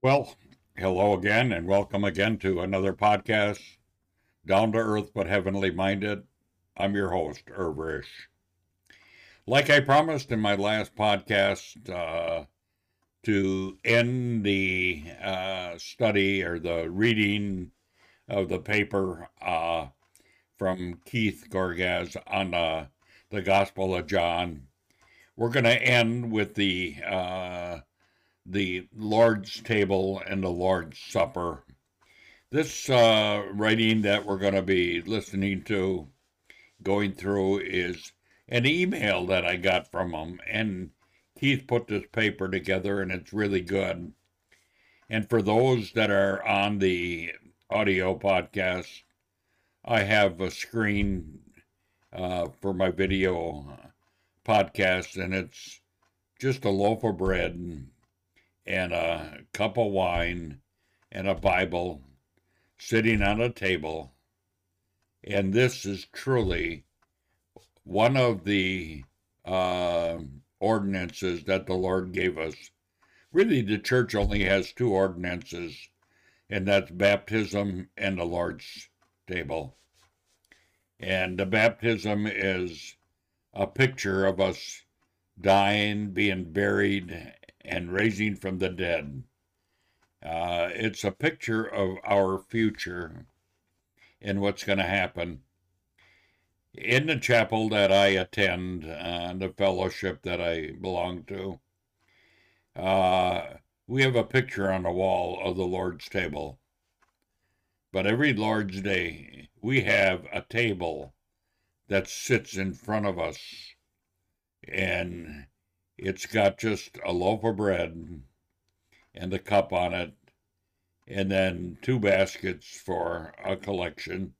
Well, hello again, and welcome again to another podcast, Down to Earth but Heavenly Minded. I'm your host, Irv Risch. Like I promised in my last podcast, uh, to end the uh, study or the reading of the paper uh, from Keith Gorgas on uh, the Gospel of John, we're going to end with the uh, the Lord's table and the Lord's Supper. This uh, writing that we're going to be listening to, going through, is an email that I got from him. And Keith put this paper together, and it's really good. And for those that are on the audio podcast, I have a screen uh, for my video podcast, and it's just a loaf of bread and a cup of wine and a Bible sitting on a table. And this is truly one of the uh, ordinances that the Lord gave us. Really, the church only has two ordinances, and that's baptism and the Lord's table. And the baptism is a picture of us dying, being buried, and raising from the dead. Uh, it's a picture of our future and what's going to happen. In the chapel that I attend, uh, the fellowship that I belong to, uh, we have a picture on the wall of the Lord's table. But every Lord's Day, we have a table that sits in front of us. And it's got just a loaf of bread and a cup on it, and then two baskets for a collection.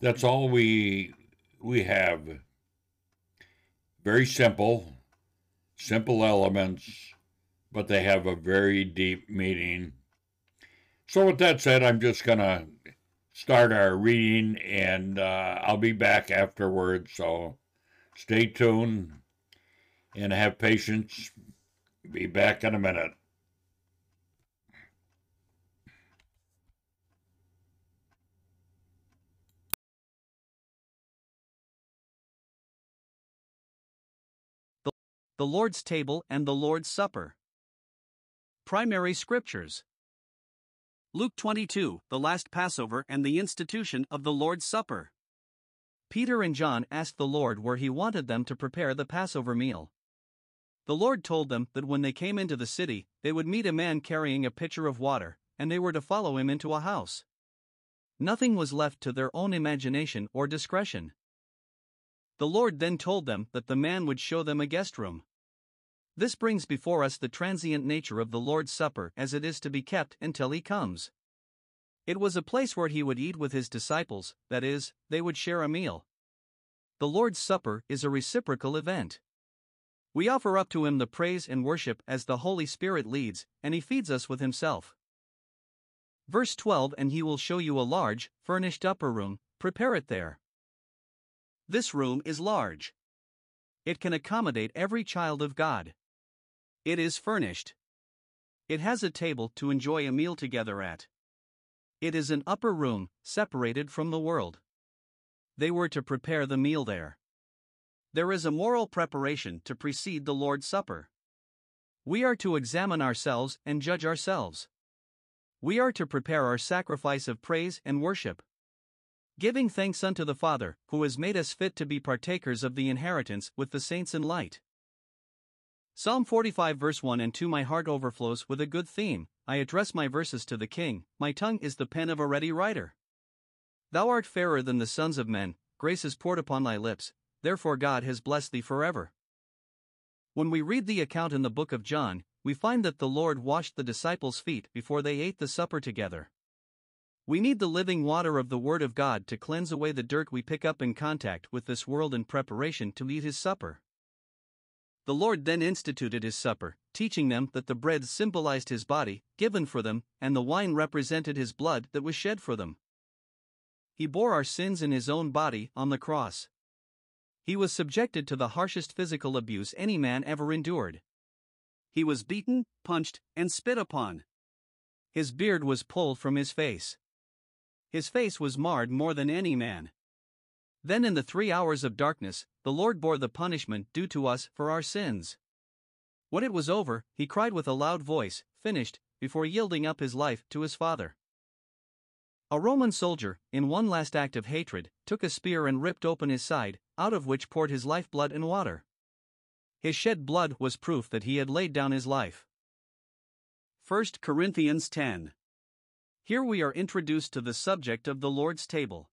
That's all we we have. Very simple, simple elements, but they have a very deep meaning. So, with that said, I'm just to start our reading and uh, I'll be back afterwards. So, stay tuned and have patience. Be back in a minute. The Lord's Table and the Lord's Supper. Primary Scriptures Luke 22, the last Passover and the institution of the Lord's Supper. Peter and John asked the Lord where he wanted them to prepare the Passover meal. The Lord told them that when they came into the city, they would meet a man carrying a pitcher of water, and they were to follow him into a house. Nothing was left to their own imagination or discretion. The Lord then told them that the man would show them a guest room. This brings before us the transient nature of the Lord's Supper as it is to be kept until he comes. It was a place where he would eat with his disciples, that is, they would share a meal. The Lord's Supper is a reciprocal event. We offer up to Him the praise and worship as the Holy Spirit leads, and He feeds us with Himself. Verse 12 And He will show you a large, furnished upper room, prepare it there. This room is large. It can accommodate every child of God. It is furnished. It has a table to enjoy a meal together at. It is an upper room, separated from the world. They were to prepare the meal there. There is a moral preparation to precede the Lord's Supper. We are to examine ourselves and judge ourselves. We are to prepare our sacrifice of praise and worship. Giving thanks unto the Father, who has made us fit to be partakers of the inheritance with the saints in light. Psalm 45 verse 1 and 2 My heart overflows with a good theme. I address my verses to the King, my tongue is the pen of a ready writer. Thou art fairer than the sons of men, grace is poured upon thy lips, therefore God has blessed thee forever. When we read the account in the book of John, we find that the Lord washed the disciples' feet before they ate the supper together. We need the living water of the Word of God to cleanse away the dirt we pick up in contact with this world in preparation to eat His supper. The Lord then instituted His supper, teaching them that the bread symbolized His body, given for them, and the wine represented His blood that was shed for them. He bore our sins in His own body on the cross. He was subjected to the harshest physical abuse any man ever endured. He was beaten, punched, and spit upon. His beard was pulled from his face. His face was marred more than any man. Then, in the three hours of darkness, the Lord bore the punishment due to us for our sins. When it was over, he cried with a loud voice, Finished, before yielding up his life to his Father. A Roman soldier, in one last act of hatred, took a spear and ripped open his side, out of which poured his lifeblood and water. His shed blood was proof that he had laid down his life. 1 Corinthians 10. Here we are introduced to the subject of the Lord's table.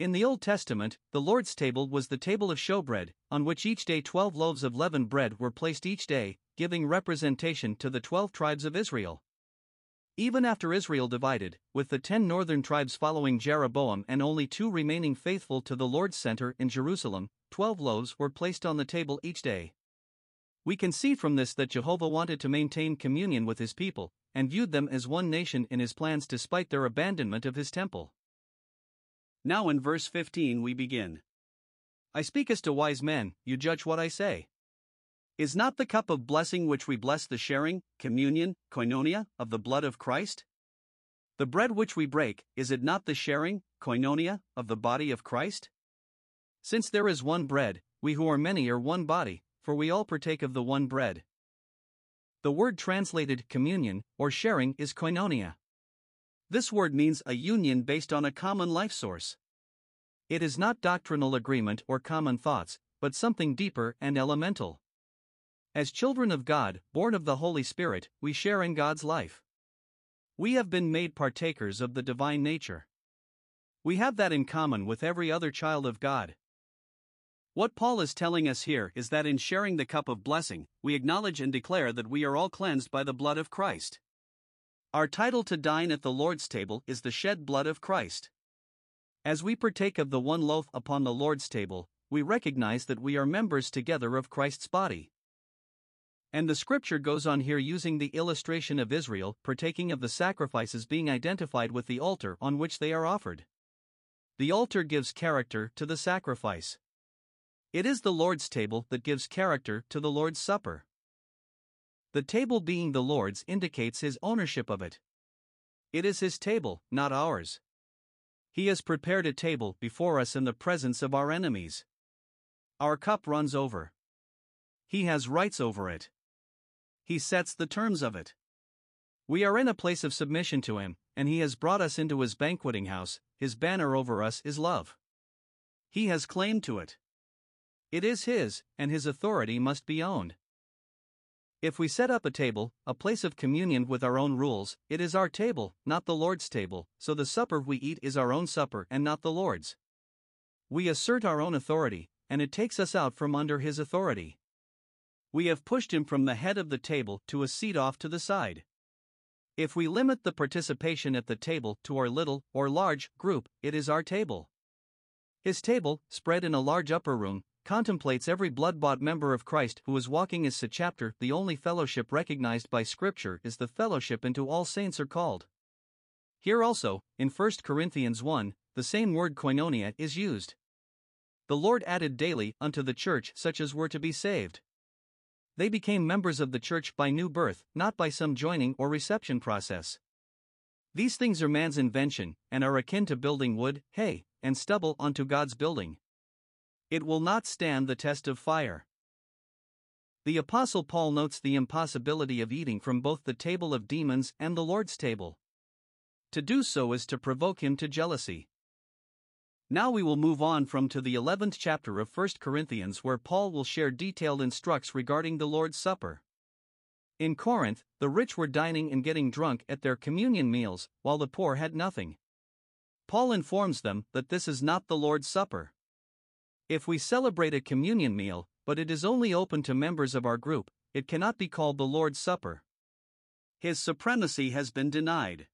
In the Old Testament, the Lord's table was the table of showbread, on which each day twelve loaves of leavened bread were placed each day, giving representation to the twelve tribes of Israel. Even after Israel divided, with the ten northern tribes following Jeroboam and only two remaining faithful to the Lord's center in Jerusalem, twelve loaves were placed on the table each day. We can see from this that Jehovah wanted to maintain communion with his people, and viewed them as one nation in his plans despite their abandonment of his temple. Now in verse 15 we begin. I speak as to wise men, you judge what I say. Is not the cup of blessing which we bless the sharing, communion, koinonia, of the blood of Christ? The bread which we break, is it not the sharing, koinonia, of the body of Christ? Since there is one bread, we who are many are one body, for we all partake of the one bread. The word translated communion or sharing is koinonia. This word means a union based on a common life source. It is not doctrinal agreement or common thoughts, but something deeper and elemental. As children of God, born of the Holy Spirit, we share in God's life. We have been made partakers of the divine nature. We have that in common with every other child of God. What Paul is telling us here is that in sharing the cup of blessing, we acknowledge and declare that we are all cleansed by the blood of Christ. Our title to dine at the Lord's table is the shed blood of Christ. As we partake of the one loaf upon the Lord's table, we recognize that we are members together of Christ's body. And the scripture goes on here using the illustration of Israel partaking of the sacrifices being identified with the altar on which they are offered. The altar gives character to the sacrifice. It is the Lord's table that gives character to the Lord's Supper. The table being the Lord's indicates his ownership of it. It is his table, not ours. He has prepared a table before us in the presence of our enemies. Our cup runs over. He has rights over it. He sets the terms of it. We are in a place of submission to him, and he has brought us into his banqueting house, his banner over us is love. He has claim to it. It is his, and his authority must be owned. If we set up a table, a place of communion with our own rules, it is our table, not the Lord's table, so the supper we eat is our own supper and not the Lord's. We assert our own authority, and it takes us out from under his authority. We have pushed him from the head of the table to a seat off to the side. If we limit the participation at the table to our little or large group, it is our table. His table, spread in a large upper room, contemplates every blood bought member of Christ who is walking as a chapter. The only fellowship recognized by Scripture is the fellowship into all saints are called. Here also, in 1 Corinthians 1, the same word koinonia is used. The Lord added daily unto the church such as were to be saved. They became members of the church by new birth, not by some joining or reception process. These things are man's invention, and are akin to building wood, hay, and stubble onto God's building it will not stand the test of fire. The Apostle Paul notes the impossibility of eating from both the table of demons and the Lord's table. To do so is to provoke him to jealousy. Now we will move on from to the 11th chapter of 1 Corinthians where Paul will share detailed instructs regarding the Lord's Supper. In Corinth, the rich were dining and getting drunk at their communion meals, while the poor had nothing. Paul informs them that this is not the Lord's Supper. If we celebrate a communion meal, but it is only open to members of our group, it cannot be called the Lord's Supper. His supremacy has been denied.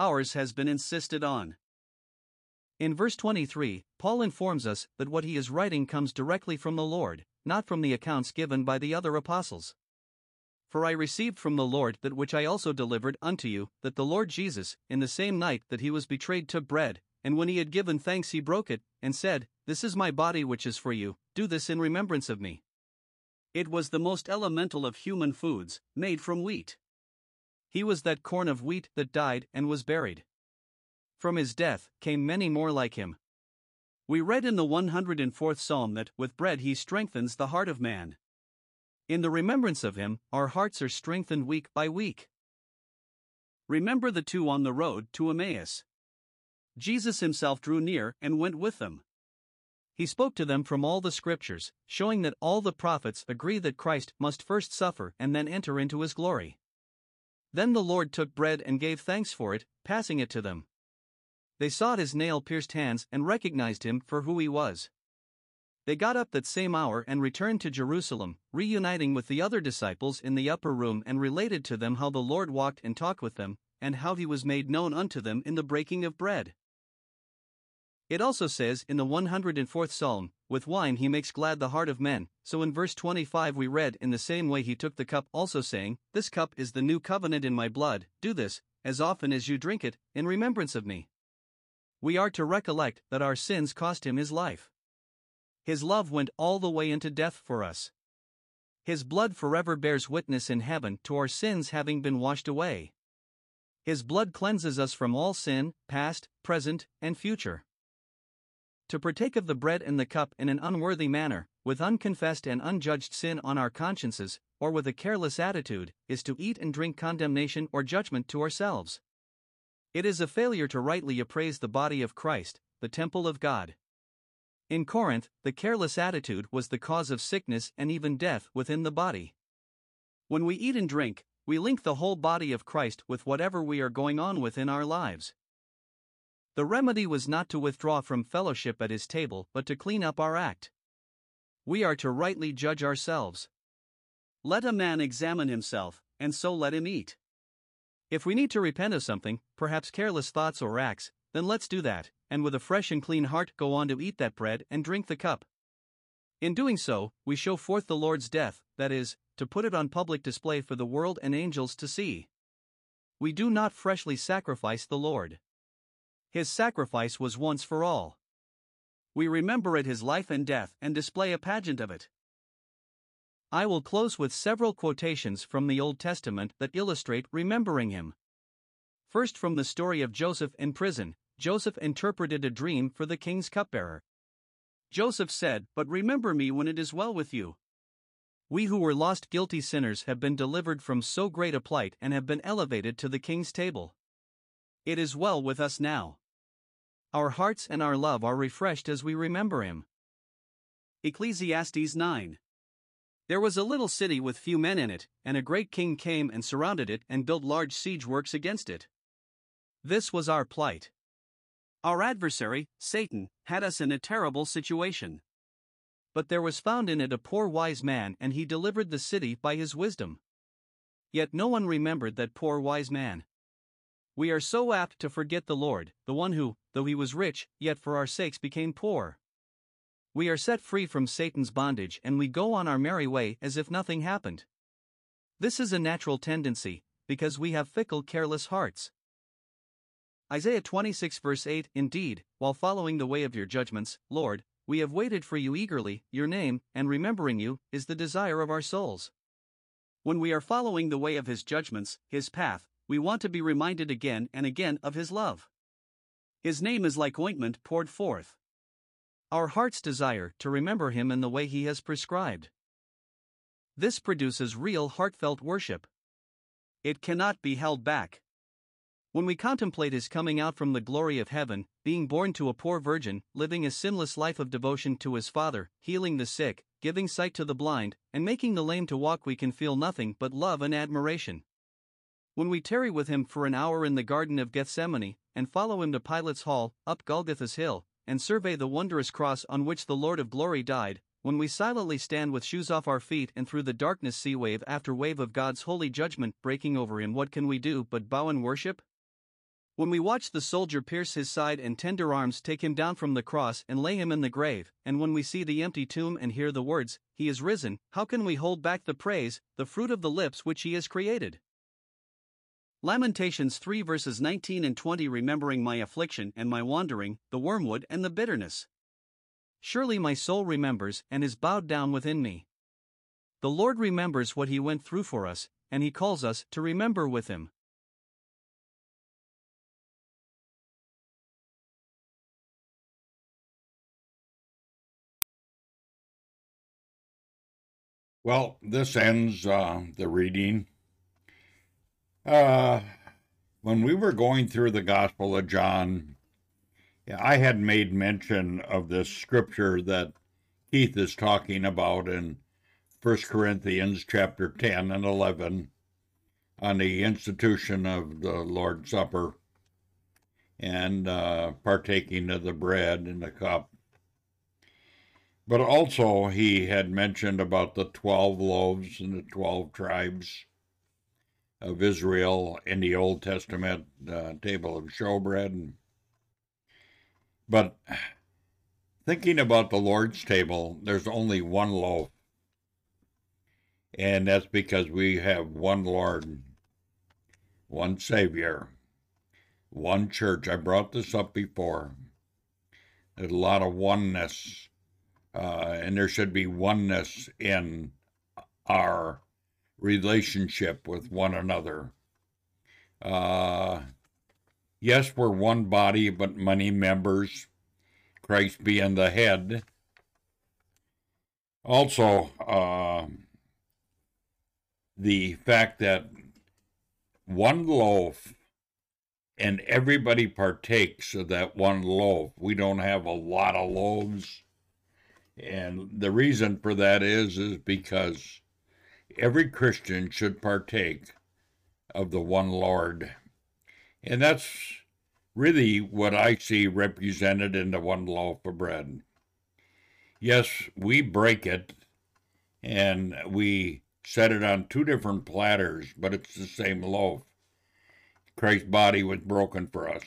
Ours has been insisted on. In verse 23, Paul informs us that what he is writing comes directly from the Lord, not from the accounts given by the other apostles. For I received from the Lord that which I also delivered unto you, that the Lord Jesus, in the same night that he was betrayed, took bread, and when he had given thanks, he broke it, and said, this is my body which is for you, do this in remembrance of me. It was the most elemental of human foods, made from wheat. He was that corn of wheat that died and was buried. From his death came many more like him. We read in the 104th Psalm that with bread he strengthens the heart of man. In the remembrance of him, our hearts are strengthened week by week. Remember the two on the road to Emmaus. Jesus himself drew near and went with them. He spoke to them from all the scriptures, showing that all the prophets agree that Christ must first suffer and then enter into his glory. Then the Lord took bread and gave thanks for it, passing it to them. They saw his nail pierced hands and recognized him for who he was. They got up that same hour and returned to Jerusalem, reuniting with the other disciples in the upper room and related to them how the Lord walked and talked with them, and how he was made known unto them in the breaking of bread. It also says in the 104th Psalm, With wine he makes glad the heart of men. So in verse 25 we read, In the same way he took the cup, also saying, This cup is the new covenant in my blood, do this, as often as you drink it, in remembrance of me. We are to recollect that our sins cost him his life. His love went all the way into death for us. His blood forever bears witness in heaven to our sins having been washed away. His blood cleanses us from all sin, past, present, and future. To partake of the bread and the cup in an unworthy manner, with unconfessed and unjudged sin on our consciences, or with a careless attitude, is to eat and drink condemnation or judgment to ourselves. It is a failure to rightly appraise the body of Christ, the temple of God. In Corinth, the careless attitude was the cause of sickness and even death within the body. When we eat and drink, we link the whole body of Christ with whatever we are going on with in our lives. The remedy was not to withdraw from fellowship at his table, but to clean up our act. We are to rightly judge ourselves. Let a man examine himself, and so let him eat. If we need to repent of something, perhaps careless thoughts or acts, then let's do that, and with a fresh and clean heart go on to eat that bread and drink the cup. In doing so, we show forth the Lord's death, that is, to put it on public display for the world and angels to see. We do not freshly sacrifice the Lord. His sacrifice was once for all. We remember it his life and death and display a pageant of it. I will close with several quotations from the Old Testament that illustrate remembering him. First, from the story of Joseph in prison, Joseph interpreted a dream for the king's cupbearer. Joseph said, But remember me when it is well with you. We who were lost guilty sinners have been delivered from so great a plight and have been elevated to the king's table. It is well with us now. Our hearts and our love are refreshed as we remember him. Ecclesiastes 9. There was a little city with few men in it, and a great king came and surrounded it and built large siege works against it. This was our plight. Our adversary, Satan, had us in a terrible situation. But there was found in it a poor wise man, and he delivered the city by his wisdom. Yet no one remembered that poor wise man. We are so apt to forget the Lord, the one who, though he was rich, yet for our sakes became poor. We are set free from Satan's bondage and we go on our merry way as if nothing happened. This is a natural tendency, because we have fickle, careless hearts. Isaiah 26 verse 8 Indeed, while following the way of your judgments, Lord, we have waited for you eagerly, your name, and remembering you, is the desire of our souls. When we are following the way of his judgments, his path, we want to be reminded again and again of his love. His name is like ointment poured forth. Our hearts desire to remember him in the way he has prescribed. This produces real heartfelt worship. It cannot be held back. When we contemplate his coming out from the glory of heaven, being born to a poor virgin, living a sinless life of devotion to his Father, healing the sick, giving sight to the blind, and making the lame to walk, we can feel nothing but love and admiration. When we tarry with him for an hour in the Garden of Gethsemane, and follow him to Pilate's hall, up Golgotha's hill, and survey the wondrous cross on which the Lord of glory died, when we silently stand with shoes off our feet and through the darkness see wave after wave of God's holy judgment breaking over him, what can we do but bow and worship? When we watch the soldier pierce his side and tender arms take him down from the cross and lay him in the grave, and when we see the empty tomb and hear the words, He is risen, how can we hold back the praise, the fruit of the lips which He has created? Lamentations 3 verses 19 and 20 Remembering my affliction and my wandering, the wormwood and the bitterness. Surely my soul remembers and is bowed down within me. The Lord remembers what He went through for us, and He calls us to remember with Him. Well, this ends uh, the reading. Uh, when we were going through the Gospel of John, I had made mention of this scripture that Keith is talking about in 1 Corinthians chapter 10 and 11 on the institution of the Lord's Supper and uh, partaking of the bread and the cup. But also, he had mentioned about the 12 loaves and the 12 tribes of Israel in the Old Testament uh, table of showbread. But thinking about the Lord's table, there's only one loaf. And that's because we have one Lord, one Savior, one church. I brought this up before. There's a lot of oneness uh, and there should be oneness in our relationship with one another. Uh, yes, we're one body, but many members, Christ being the head. Also, uh, the fact that one loaf and everybody partakes of that one loaf. We don't have a lot of loaves and the reason for that is is because every Christian should partake of the one Lord. And that's really what I see represented in the one loaf of bread. Yes, we break it and we set it on two different platters, but it's the same loaf. Christ's body was broken for us.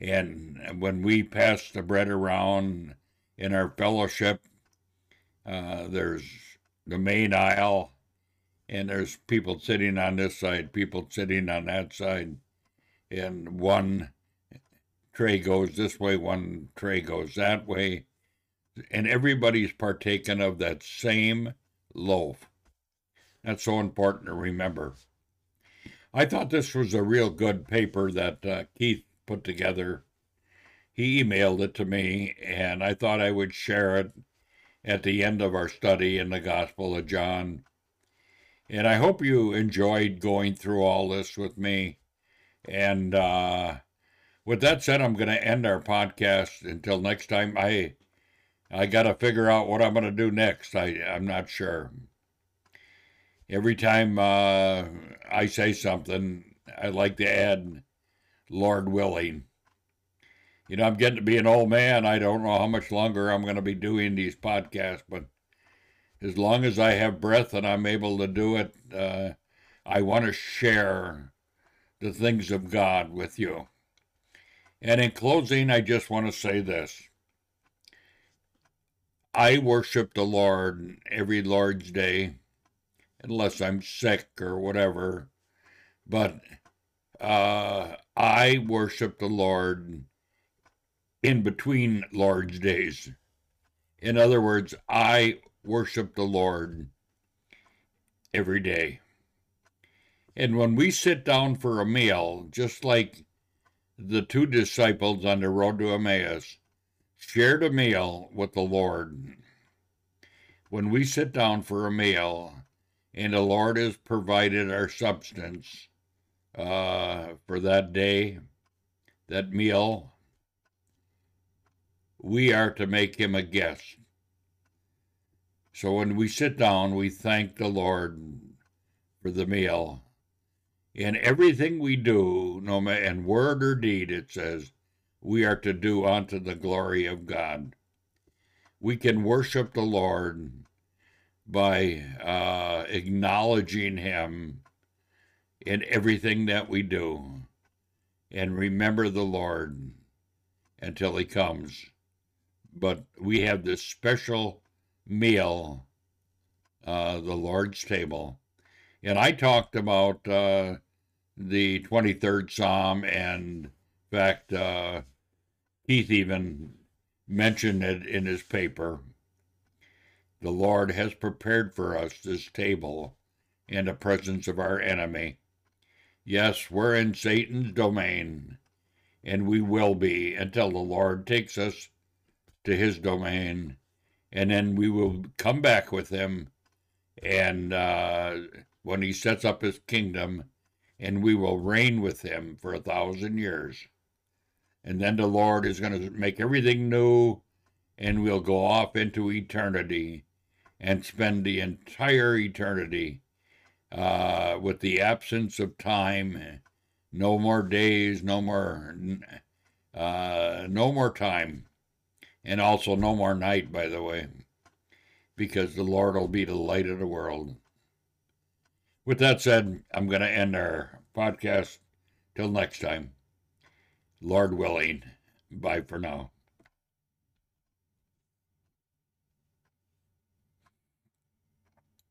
And when we pass the bread around, in our fellowship. Uh, there's the main aisle, and there's people sitting on this side, people sitting on that side, and one tray goes this way, one tray goes that way, and everybody's partaking of that same loaf. That's so important to remember. I thought this was a real good paper that uh, Keith put together he emailed it to me, and I thought I would share it at the end of our study in the Gospel of John. And I hope you enjoyed going through all this with me. And uh, with that said, I'm going to end our podcast until next time. I I got to figure out what I'm going to do next. I I'm not sure. Every time uh, I say something, I like to add, Lord willing you know, I'm getting to be an old man. I don't know how much longer I'm going to be doing these podcasts, but as long as I have breath and I'm able to do it, uh, I want to share the things of God with you. And in closing, I just want to say this I worship the Lord every Lord's Day, unless I'm sick or whatever. But uh, I worship the Lord in between Lord's days. In other words, I worship the Lord every day. And when we sit down for a meal, just like the two disciples on the road to Emmaus shared a meal with the Lord, when we sit down for a meal and the Lord has provided our substance uh, for that day, that meal, we are to make him a guest. So when we sit down, we thank the Lord for the meal. In everything we do, no matter in word or deed, it says, we are to do unto the glory of God. We can worship the Lord by uh, acknowledging Him in everything that we do and remember the Lord until He comes but we have this special meal, uh, the Lord's table. And I talked about uh, the 23rd Psalm, and in fact, uh, Keith even mentioned it in his paper. the Lord has prepared for us this table in the presence of our enemy. Yes, we're in Satan's domain, and we will be until the Lord takes us to his domain, and then we will come back with him, and uh, when he sets up his kingdom, and we will reign with him for a thousand years. And then the Lord is going to make everything new, and we'll go off into eternity and spend the entire eternity uh, with the absence of time. No more days, no more, uh, no more time, and also no more night. By the way, because the Lord will be the light of the world. With that said, I'm going to end our podcast. Till next time, Lord willing. Bye for now.